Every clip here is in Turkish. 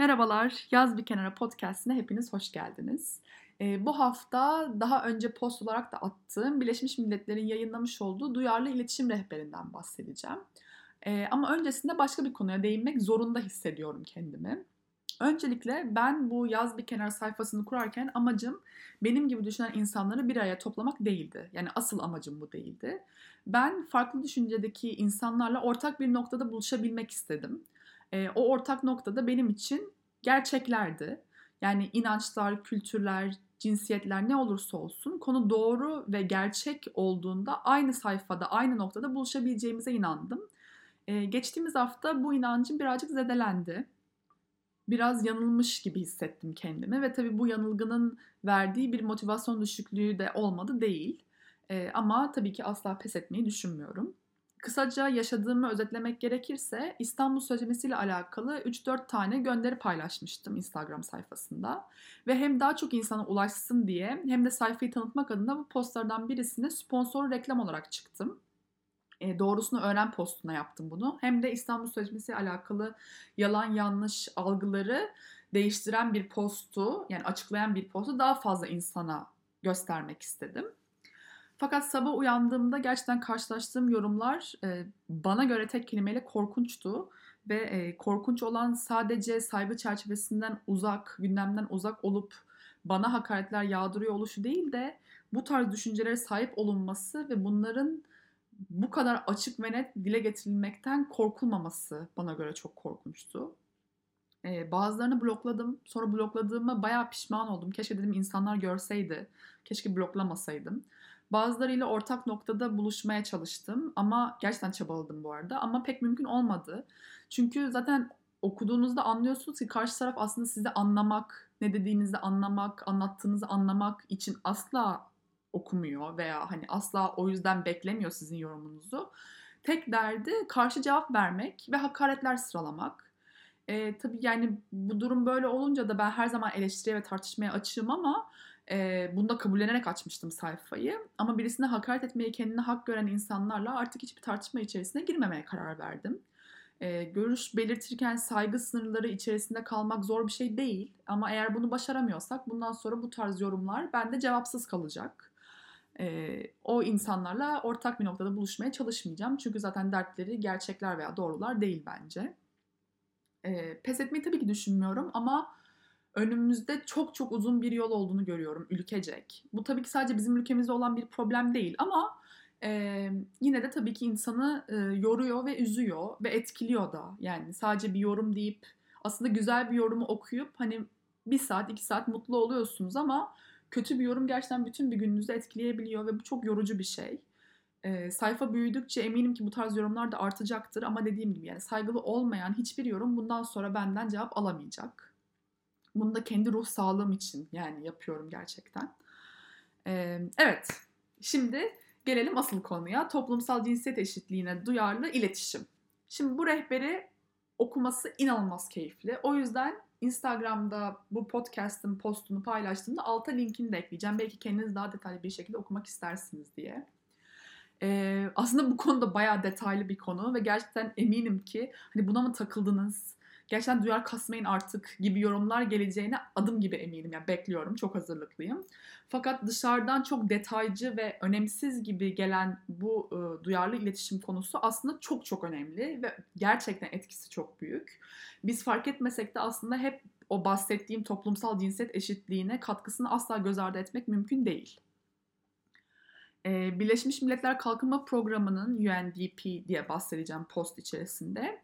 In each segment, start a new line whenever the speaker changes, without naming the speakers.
Merhabalar, Yaz Bir Kenara Podcast'ine hepiniz hoş geldiniz. Ee, bu hafta daha önce post olarak da attığım Birleşmiş Milletler'in yayınlamış olduğu Duyarlı İletişim Rehberinden bahsedeceğim. Ee, ama öncesinde başka bir konuya değinmek zorunda hissediyorum kendimi. Öncelikle ben bu Yaz Bir Kenara sayfasını kurarken amacım benim gibi düşünen insanları bir araya toplamak değildi. Yani asıl amacım bu değildi. Ben farklı düşüncedeki insanlarla ortak bir noktada buluşabilmek istedim e, o ortak noktada benim için gerçeklerdi. Yani inançlar, kültürler, cinsiyetler ne olursa olsun konu doğru ve gerçek olduğunda aynı sayfada, aynı noktada buluşabileceğimize inandım. E, geçtiğimiz hafta bu inancım birazcık zedelendi. Biraz yanılmış gibi hissettim kendimi ve tabii bu yanılgının verdiği bir motivasyon düşüklüğü de olmadı değil. E, ama tabii ki asla pes etmeyi düşünmüyorum. Kısaca yaşadığımı özetlemek gerekirse İstanbul Sözleşmesi ile alakalı 3-4 tane gönderi paylaşmıştım Instagram sayfasında. Ve hem daha çok insana ulaşsın diye hem de sayfayı tanıtmak adına bu postlardan birisine sponsor reklam olarak çıktım. E, doğrusunu öğren postuna yaptım bunu. Hem de İstanbul Sözleşmesi alakalı yalan yanlış algıları değiştiren bir postu yani açıklayan bir postu daha fazla insana göstermek istedim. Fakat sabah uyandığımda gerçekten karşılaştığım yorumlar e, bana göre tek kelimeyle korkunçtu. Ve e, korkunç olan sadece saygı çerçevesinden uzak, gündemden uzak olup bana hakaretler yağdırıyor oluşu değil de bu tarz düşüncelere sahip olunması ve bunların bu kadar açık ve net dile getirilmekten korkulmaması bana göre çok korkunçtu. Ee, bazılarını blokladım. Sonra blokladığıma bayağı pişman oldum. Keşke dedim insanlar görseydi. Keşke bloklamasaydım. Bazılarıyla ortak noktada buluşmaya çalıştım ama gerçekten çabaladım bu arada ama pek mümkün olmadı. Çünkü zaten okuduğunuzda anlıyorsunuz ki karşı taraf aslında sizi anlamak, ne dediğinizi anlamak, anlattığınızı anlamak için asla okumuyor veya hani asla o yüzden beklemiyor sizin yorumunuzu. Tek derdi karşı cevap vermek ve hakaretler sıralamak. E, tabii yani bu durum böyle olunca da ben her zaman eleştiriye ve tartışmaya açığım ama e, bunu da kabullenerek açmıştım sayfayı. Ama birisine hakaret etmeyi kendine hak gören insanlarla artık hiçbir tartışma içerisine girmemeye karar verdim. E, görüş belirtirken saygı sınırları içerisinde kalmak zor bir şey değil. Ama eğer bunu başaramıyorsak bundan sonra bu tarz yorumlar bende cevapsız kalacak. E, o insanlarla ortak bir noktada buluşmaya çalışmayacağım. Çünkü zaten dertleri gerçekler veya doğrular değil bence. E, pes etmeyi tabii ki düşünmüyorum ama önümüzde çok çok uzun bir yol olduğunu görüyorum ülkecek. Bu tabii ki sadece bizim ülkemizde olan bir problem değil ama e, yine de tabii ki insanı e, yoruyor ve üzüyor ve etkiliyor da. Yani sadece bir yorum deyip aslında güzel bir yorumu okuyup hani bir saat iki saat mutlu oluyorsunuz ama kötü bir yorum gerçekten bütün bir gününüzü etkileyebiliyor ve bu çok yorucu bir şey. E, sayfa büyüdükçe eminim ki bu tarz yorumlar da artacaktır ama dediğim gibi yani saygılı olmayan hiçbir yorum bundan sonra benden cevap alamayacak. Bunu da kendi ruh sağlığım için yani yapıyorum gerçekten. Ee, evet, şimdi gelelim asıl konuya. Toplumsal cinsiyet eşitliğine duyarlı iletişim. Şimdi bu rehberi okuması inanılmaz keyifli. O yüzden Instagram'da bu podcast'ın postunu paylaştığımda alta linkini de ekleyeceğim. Belki kendiniz daha detaylı bir şekilde okumak istersiniz diye. Ee, aslında bu konuda bayağı detaylı bir konu ve gerçekten eminim ki hani buna mı takıldınız? Gerçekten duyar kasmayın artık gibi yorumlar geleceğine adım gibi eminim. Yani bekliyorum. Çok hazırlıklıyım. Fakat dışarıdan çok detaycı ve önemsiz gibi gelen bu e, duyarlı iletişim konusu aslında çok çok önemli ve gerçekten etkisi çok büyük. Biz fark etmesek de aslında hep o bahsettiğim toplumsal cinsiyet eşitliğine katkısını asla göz ardı etmek mümkün değil. Birleşmiş Milletler Kalkınma Programı'nın UNDP diye bahsedeceğim post içerisinde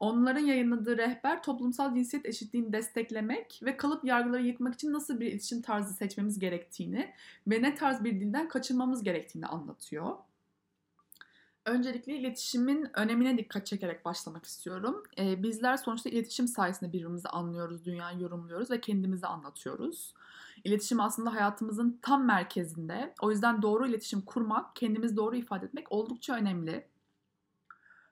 Onların yayınladığı rehber toplumsal cinsiyet eşitliğini desteklemek ve kalıp yargıları yıkmak için nasıl bir iletişim tarzı seçmemiz gerektiğini ve ne tarz bir dilden kaçınmamız gerektiğini anlatıyor. Öncelikle iletişimin önemine dikkat çekerek başlamak istiyorum. Ee, bizler sonuçta iletişim sayesinde birbirimizi anlıyoruz, dünyayı yorumluyoruz ve kendimizi anlatıyoruz. İletişim aslında hayatımızın tam merkezinde. O yüzden doğru iletişim kurmak, kendimizi doğru ifade etmek oldukça önemli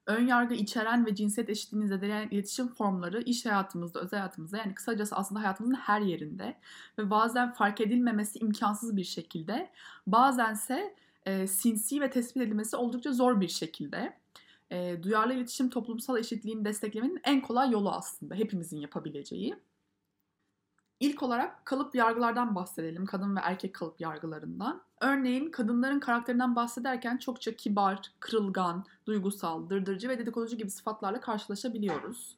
ön yargı içeren ve cinsiyet eşitliğini zedeleyen iletişim formları iş hayatımızda, özel hayatımızda yani kısacası aslında hayatımızın her yerinde ve bazen fark edilmemesi imkansız bir şekilde, bazense e, sinsi ve tespit edilmesi oldukça zor bir şekilde. E, duyarlı iletişim toplumsal eşitliğin desteklemenin en kolay yolu aslında hepimizin yapabileceği. İlk olarak kalıp yargılardan bahsedelim. Kadın ve erkek kalıp yargılarından. Örneğin kadınların karakterinden bahsederken çokça kibar, kırılgan, duygusal, dırdırıcı ve dedikoducu gibi sıfatlarla karşılaşabiliyoruz.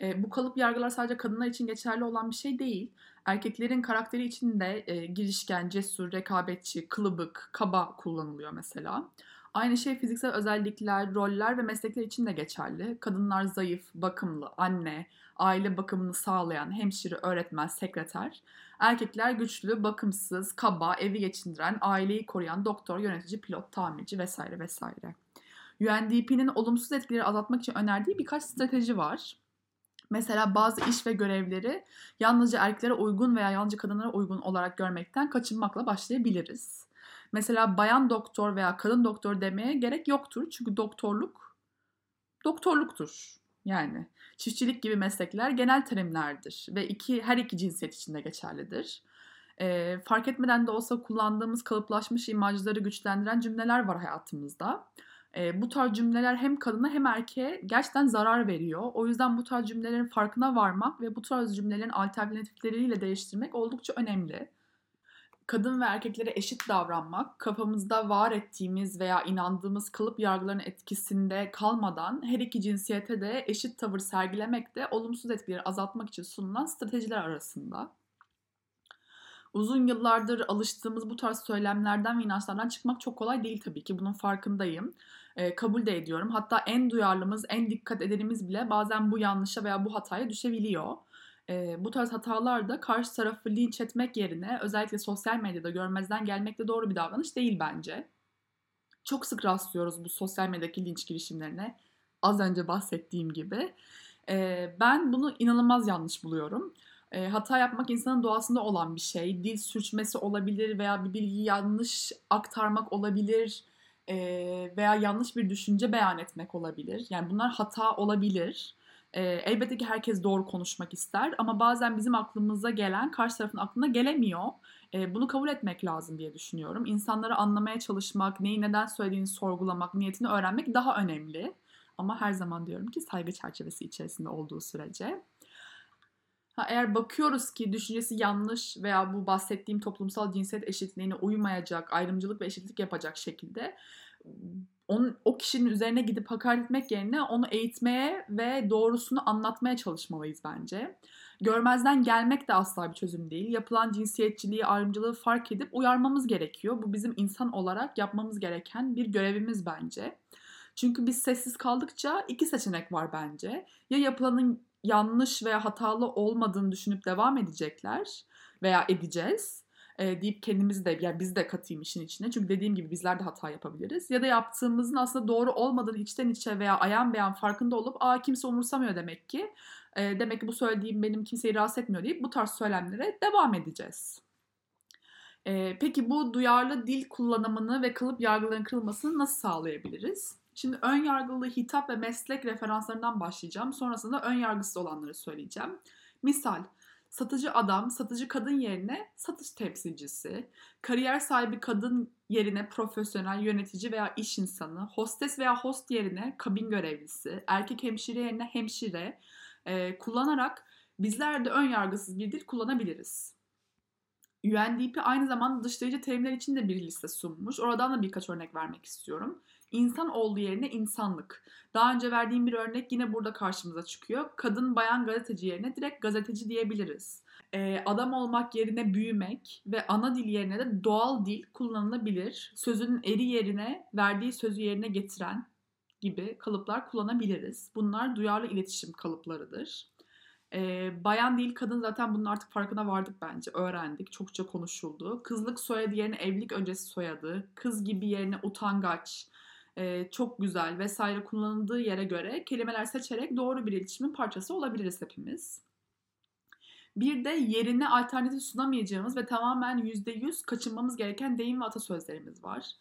E, bu kalıp yargılar sadece kadınlar için geçerli olan bir şey değil. Erkeklerin karakteri için de e, girişken, cesur, rekabetçi, kılıbık, kaba kullanılıyor mesela. Aynı şey fiziksel özellikler, roller ve meslekler için de geçerli. Kadınlar zayıf, bakımlı, anne, aile bakımını sağlayan hemşire, öğretmen, sekreter. Erkekler güçlü, bakımsız, kaba, evi geçindiren, aileyi koruyan doktor, yönetici, pilot, tamirci vesaire vesaire. UNDP'nin olumsuz etkileri azaltmak için önerdiği birkaç strateji var. Mesela bazı iş ve görevleri yalnızca erkeklere uygun veya yalnızca kadınlara uygun olarak görmekten kaçınmakla başlayabiliriz. Mesela bayan doktor veya kadın doktor demeye gerek yoktur. Çünkü doktorluk doktorluktur. Yani çiftçilik gibi meslekler genel terimlerdir ve iki her iki cinsiyet için de geçerlidir. E, fark etmeden de olsa kullandığımız kalıplaşmış imajları güçlendiren cümleler var hayatımızda. E, bu tarz cümleler hem kadına hem erkeğe gerçekten zarar veriyor. O yüzden bu tarz cümlelerin farkına varmak ve bu tarz cümlelerin alternatifleriyle değiştirmek oldukça önemli kadın ve erkeklere eşit davranmak, kafamızda var ettiğimiz veya inandığımız kalıp yargılarının etkisinde kalmadan her iki cinsiyete de eşit tavır sergilemek de olumsuz etkileri azaltmak için sunulan stratejiler arasında. Uzun yıllardır alıştığımız bu tarz söylemlerden ve inançlardan çıkmak çok kolay değil tabii ki. Bunun farkındayım. E, kabul de ediyorum. Hatta en duyarlımız, en dikkat edenimiz bile bazen bu yanlışa veya bu hataya düşebiliyor e, bu tarz hatalar da karşı tarafı linç etmek yerine özellikle sosyal medyada görmezden gelmek de doğru bir davranış değil bence. Çok sık rastlıyoruz bu sosyal medyadaki linç girişimlerine. Az önce bahsettiğim gibi. E, ben bunu inanılmaz yanlış buluyorum. E, hata yapmak insanın doğasında olan bir şey. Dil sürçmesi olabilir veya bir bilgiyi yanlış aktarmak olabilir e, veya yanlış bir düşünce beyan etmek olabilir. Yani bunlar hata olabilir. E, elbette ki herkes doğru konuşmak ister ama bazen bizim aklımıza gelen karşı tarafın aklına gelemiyor. E, bunu kabul etmek lazım diye düşünüyorum. İnsanları anlamaya çalışmak, neyi neden söylediğini sorgulamak, niyetini öğrenmek daha önemli. Ama her zaman diyorum ki saygı çerçevesi içerisinde olduğu sürece. Ha, eğer bakıyoruz ki düşüncesi yanlış veya bu bahsettiğim toplumsal cinsiyet eşitliğine uymayacak, ayrımcılık ve eşitlik yapacak şekilde onun, o kişinin üzerine gidip hakaret etmek yerine onu eğitmeye ve doğrusunu anlatmaya çalışmalıyız bence. Görmezden gelmek de asla bir çözüm değil. Yapılan cinsiyetçiliği, ayrımcılığı fark edip uyarmamız gerekiyor. Bu bizim insan olarak yapmamız gereken bir görevimiz bence. Çünkü biz sessiz kaldıkça iki seçenek var bence. Ya yapılanın yanlış veya hatalı olmadığını düşünüp devam edecekler veya edeceğiz e, deyip kendimizi de yani biz de katayım işin içine. Çünkü dediğim gibi bizler de hata yapabiliriz. Ya da yaptığımızın aslında doğru olmadığını içten içe veya ayan beyan farkında olup aa kimse umursamıyor demek ki. E, demek ki bu söylediğim benim kimseyi rahatsız etmiyor deyip bu tarz söylemlere devam edeceğiz. E, peki bu duyarlı dil kullanımını ve kalıp yargıların kırılmasını nasıl sağlayabiliriz? Şimdi ön yargılı hitap ve meslek referanslarından başlayacağım. Sonrasında ön yargısız olanları söyleyeceğim. Misal, satıcı adam, satıcı kadın yerine satış temsilcisi, kariyer sahibi kadın yerine profesyonel yönetici veya iş insanı, hostes veya host yerine kabin görevlisi, erkek hemşire yerine hemşire e, kullanarak bizler de ön yargısız bir dil kullanabiliriz. UNDP aynı zamanda dışlayıcı terimler için de bir liste sunmuş. Oradan da birkaç örnek vermek istiyorum. İnsan olduğu yerine insanlık. Daha önce verdiğim bir örnek yine burada karşımıza çıkıyor. Kadın bayan gazeteci yerine direkt gazeteci diyebiliriz. Ee, adam olmak yerine büyümek ve ana dil yerine de doğal dil kullanılabilir. Sözünün eri yerine verdiği sözü yerine getiren gibi kalıplar kullanabiliriz. Bunlar duyarlı iletişim kalıplarıdır. Ee, bayan değil kadın zaten bunun artık farkına vardık bence. Öğrendik. Çokça konuşuldu. Kızlık soyadı yerine evlilik öncesi soyadı. Kız gibi yerine utangaç, e, çok güzel vesaire kullanıldığı yere göre kelimeler seçerek doğru bir iletişimin parçası olabiliriz hepimiz. Bir de yerine alternatif sunamayacağımız ve tamamen %100 kaçınmamız gereken deyim ve atasözlerimiz var.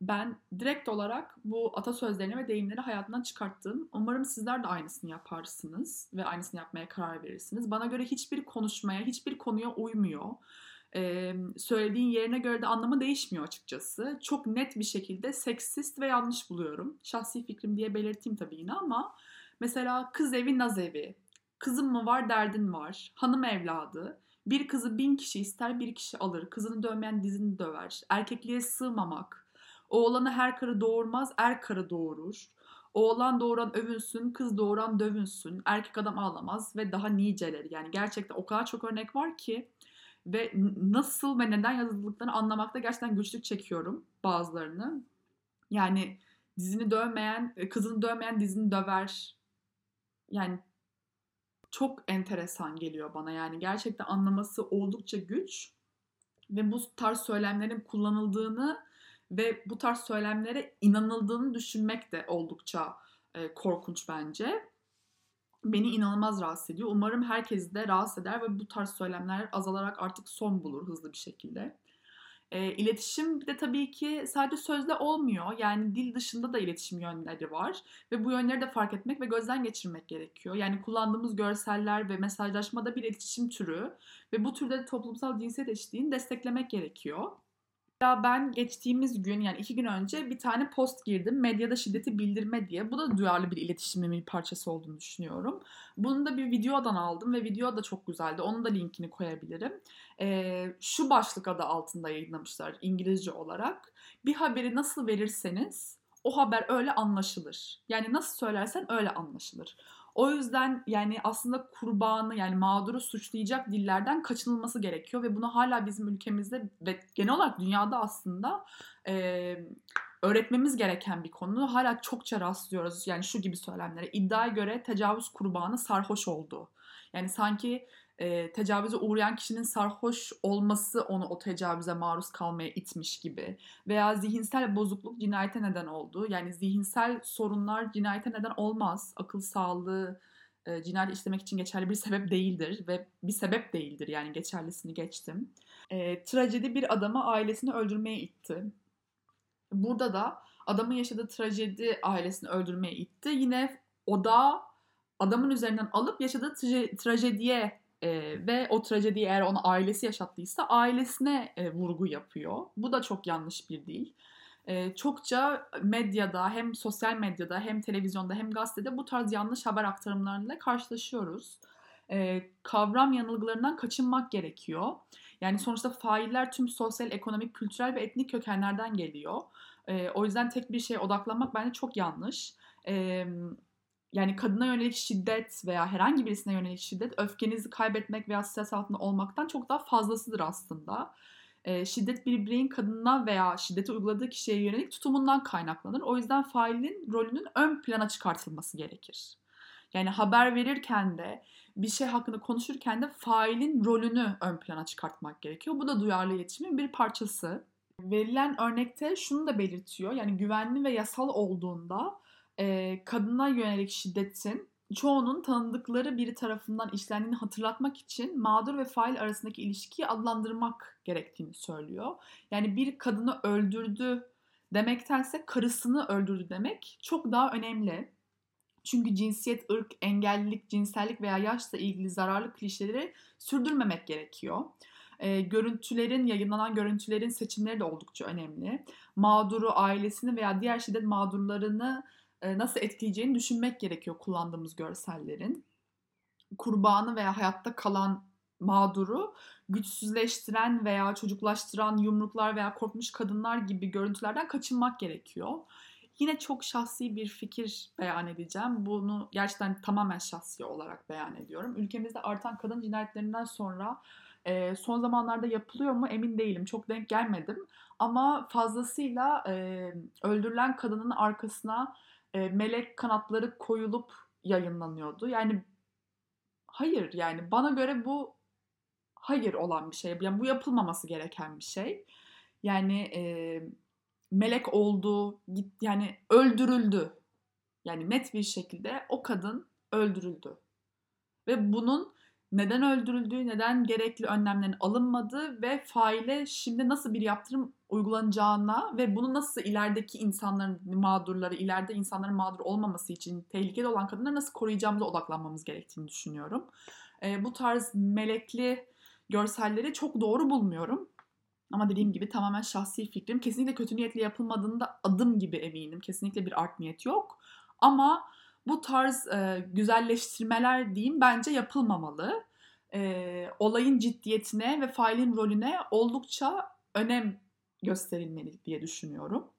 Ben direkt olarak bu atasözlerini ve deyimleri hayatından çıkarttım. Umarım sizler de aynısını yaparsınız ve aynısını yapmaya karar verirsiniz. Bana göre hiçbir konuşmaya, hiçbir konuya uymuyor. E, söylediğin yerine göre de anlamı değişmiyor açıkçası. Çok net bir şekilde seksist ve yanlış buluyorum. Şahsi fikrim diye belirteyim tabii yine ama mesela kız evi naz evi, kızın mı var derdin var, hanım evladı, bir kızı bin kişi ister bir kişi alır, kızını dövmeyen dizini döver, erkekliğe sığmamak, oğlanı her karı doğurmaz er karı doğurur, oğlan doğuran övünsün, kız doğuran dövünsün, erkek adam ağlamaz ve daha niceleri. Yani gerçekten o kadar çok örnek var ki ve nasıl ve neden yazıldıklarını anlamakta gerçekten güçlük çekiyorum bazılarını. Yani dizini dövmeyen, e, kızını dövmeyen dizini döver. Yani çok enteresan geliyor bana yani gerçekten anlaması oldukça güç ve bu tarz söylemlerin kullanıldığını ve bu tarz söylemlere inanıldığını düşünmek de oldukça e, korkunç bence beni inanılmaz rahatsız ediyor. Umarım herkesi de rahatsız eder ve bu tarz söylemler azalarak artık son bulur hızlı bir şekilde. E, iletişim de tabii ki sadece sözle olmuyor. Yani dil dışında da iletişim yönleri var. Ve bu yönleri de fark etmek ve gözden geçirmek gerekiyor. Yani kullandığımız görseller ve mesajlaşma da bir iletişim türü. Ve bu türde de toplumsal cinsiyet eşitliğini desteklemek gerekiyor. Ya ben geçtiğimiz gün yani iki gün önce bir tane post girdim. Medyada şiddeti bildirme diye. Bu da duyarlı bir iletişimin bir parçası olduğunu düşünüyorum. Bunu da bir videodan aldım ve video da çok güzeldi. Onun da linkini koyabilirim. Ee, şu başlık adı altında yayınlamışlar İngilizce olarak. Bir haberi nasıl verirseniz o haber öyle anlaşılır. Yani nasıl söylersen öyle anlaşılır. O yüzden yani aslında kurbanı yani mağduru suçlayacak dillerden kaçınılması gerekiyor ve bunu hala bizim ülkemizde ve genel olarak dünyada aslında e, öğretmemiz gereken bir konu. Hala çokça rastlıyoruz yani şu gibi söylemlere. İddiaya göre tecavüz kurbanı sarhoş oldu. Yani sanki e, tecavüze uğrayan kişinin sarhoş olması onu o tecavüze maruz kalmaya itmiş gibi. Veya zihinsel bozukluk cinayete neden oldu. Yani zihinsel sorunlar cinayete neden olmaz. Akıl sağlığı e, cinayet işlemek için geçerli bir sebep değildir ve bir sebep değildir yani geçerlisini geçtim. E, trajedi bir adamı ailesini öldürmeye itti. Burada da adamın yaşadığı trajedi ailesini öldürmeye itti. Yine o da adamın üzerinden alıp yaşadığı traje- trajediye e, ve o trajediyi eğer ona ailesi yaşattıysa ailesine e, vurgu yapıyor. Bu da çok yanlış bir değil. E, çokça medyada hem sosyal medyada hem televizyonda hem gazetede bu tarz yanlış haber aktarımlarıyla karşılaşıyoruz. E, kavram yanılgılarından kaçınmak gerekiyor. Yani sonuçta failler tüm sosyal, ekonomik, kültürel ve etnik kökenlerden geliyor. E, o yüzden tek bir şeye odaklanmak bence çok yanlış. E, yani kadına yönelik şiddet veya herhangi birisine yönelik şiddet öfkenizi kaybetmek veya stres altında olmaktan çok daha fazlasıdır aslında. E, şiddet bir bireyin kadına veya şiddeti uyguladığı kişiye yönelik tutumundan kaynaklanır. O yüzden failin rolünün ön plana çıkartılması gerekir. Yani haber verirken de bir şey hakkında konuşurken de failin rolünü ön plana çıkartmak gerekiyor. Bu da duyarlı iletişimin bir parçası. Verilen örnekte şunu da belirtiyor. Yani güvenli ve yasal olduğunda e, kadına yönelik şiddetin çoğunun tanıdıkları biri tarafından işlendiğini hatırlatmak için mağdur ve fail arasındaki ilişkiyi adlandırmak gerektiğini söylüyor. Yani bir kadını öldürdü demektense karısını öldürdü demek çok daha önemli. Çünkü cinsiyet, ırk, engellilik, cinsellik veya yaşla ilgili zararlı klişeleri sürdürmemek gerekiyor. E, görüntülerin, yayınlanan görüntülerin seçimleri de oldukça önemli. Mağduru, ailesini veya diğer şiddet mağdurlarını nasıl etkileyeceğini düşünmek gerekiyor kullandığımız görsellerin. Kurbanı veya hayatta kalan mağduru güçsüzleştiren veya çocuklaştıran yumruklar veya korkmuş kadınlar gibi görüntülerden kaçınmak gerekiyor. Yine çok şahsi bir fikir beyan edeceğim. Bunu gerçekten tamamen şahsi olarak beyan ediyorum. Ülkemizde artan kadın cinayetlerinden sonra e, son zamanlarda yapılıyor mu emin değilim. Çok denk gelmedim. Ama fazlasıyla e, öldürülen kadının arkasına e, melek kanatları koyulup yayınlanıyordu. Yani hayır yani bana göre bu hayır olan bir şey. Yani bu yapılmaması gereken bir şey. Yani e, melek oldu, git yani öldürüldü. Yani net bir şekilde o kadın öldürüldü. Ve bunun neden öldürüldüğü, neden gerekli önlemlerin alınmadığı ve faile şimdi nasıl bir yaptırım uygulanacağına ve bunu nasıl ilerideki insanların mağdurları, ileride insanların mağdur olmaması için tehlikeli olan kadınları nasıl koruyacağımıza odaklanmamız gerektiğini düşünüyorum. E, bu tarz melekli görselleri çok doğru bulmuyorum. Ama dediğim gibi tamamen şahsi fikrim. Kesinlikle kötü niyetle yapılmadığında adım gibi eminim. Kesinlikle bir art niyet yok. Ama bu tarz e, güzelleştirmeler diyeyim bence yapılmamalı. E, olayın ciddiyetine ve failin rolüne oldukça önem gösterilmeli diye düşünüyorum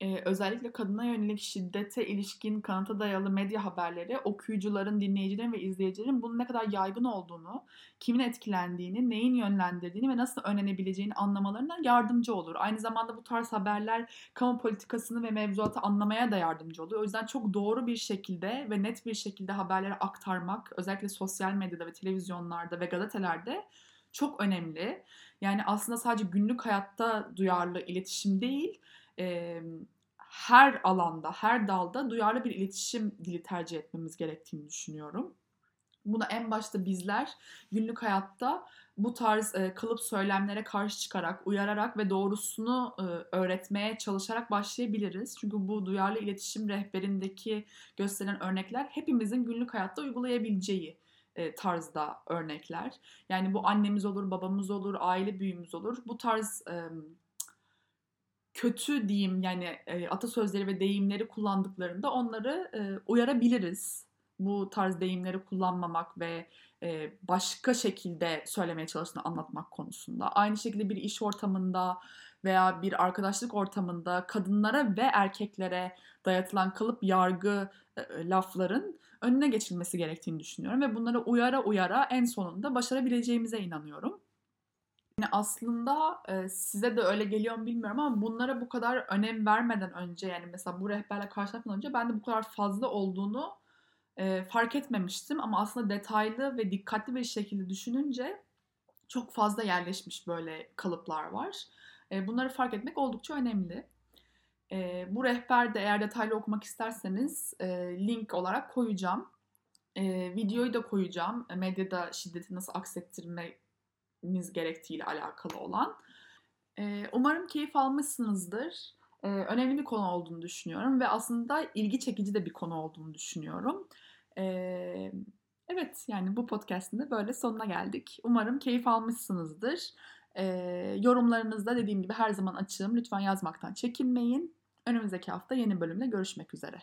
e, özellikle kadına yönelik şiddete ilişkin kanıta dayalı medya haberleri okuyucuların, dinleyicilerin ve izleyicilerin bunun ne kadar yaygın olduğunu, kimin etkilendiğini, neyin yönlendirdiğini ve nasıl önlenebileceğini anlamalarına yardımcı olur. Aynı zamanda bu tarz haberler kamu politikasını ve mevzuatı anlamaya da yardımcı oluyor. O yüzden çok doğru bir şekilde ve net bir şekilde haberleri aktarmak özellikle sosyal medyada ve televizyonlarda ve gazetelerde çok önemli. Yani aslında sadece günlük hayatta duyarlı iletişim değil, e, her alanda, her dalda duyarlı bir iletişim dili tercih etmemiz gerektiğini düşünüyorum. Buna en başta bizler günlük hayatta bu tarz e, kalıp söylemlere karşı çıkarak, uyararak ve doğrusunu e, öğretmeye çalışarak başlayabiliriz. Çünkü bu duyarlı iletişim rehberindeki gösterilen örnekler hepimizin günlük hayatta uygulayabileceği e, tarzda örnekler. Yani bu annemiz olur, babamız olur, aile büyüğümüz olur. Bu tarz e, kötü diyeyim yani e, atasözleri ve deyimleri kullandıklarında onları e, uyarabiliriz. Bu tarz deyimleri kullanmamak ve e, başka şekilde söylemeye çalıştığını anlatmak konusunda. Aynı şekilde bir iş ortamında veya bir arkadaşlık ortamında kadınlara ve erkeklere dayatılan kalıp yargı e, lafların önüne geçilmesi gerektiğini düşünüyorum ve bunlara uyara uyara en sonunda başarabileceğimize inanıyorum. Yani aslında e, size de öyle geliyor mu bilmiyorum ama bunlara bu kadar önem vermeden önce yani mesela bu rehberle karşılaşmadan önce ben de bu kadar fazla olduğunu e, fark etmemiştim. Ama aslında detaylı ve dikkatli bir şekilde düşününce çok fazla yerleşmiş böyle kalıplar var. E, bunları fark etmek oldukça önemli. E, bu rehberde eğer detaylı okumak isterseniz e, link olarak koyacağım. E, videoyu da koyacağım. Medyada şiddeti nasıl aksettirmek etmemiz gerektiğiyle alakalı olan. Umarım keyif almışsınızdır. Önemli bir konu olduğunu düşünüyorum ve aslında ilgi çekici de bir konu olduğunu düşünüyorum. Evet yani bu podcast'ın da böyle sonuna geldik. Umarım keyif almışsınızdır. Yorumlarınızda dediğim gibi her zaman açığım. Lütfen yazmaktan çekinmeyin. Önümüzdeki hafta yeni bölümde görüşmek üzere.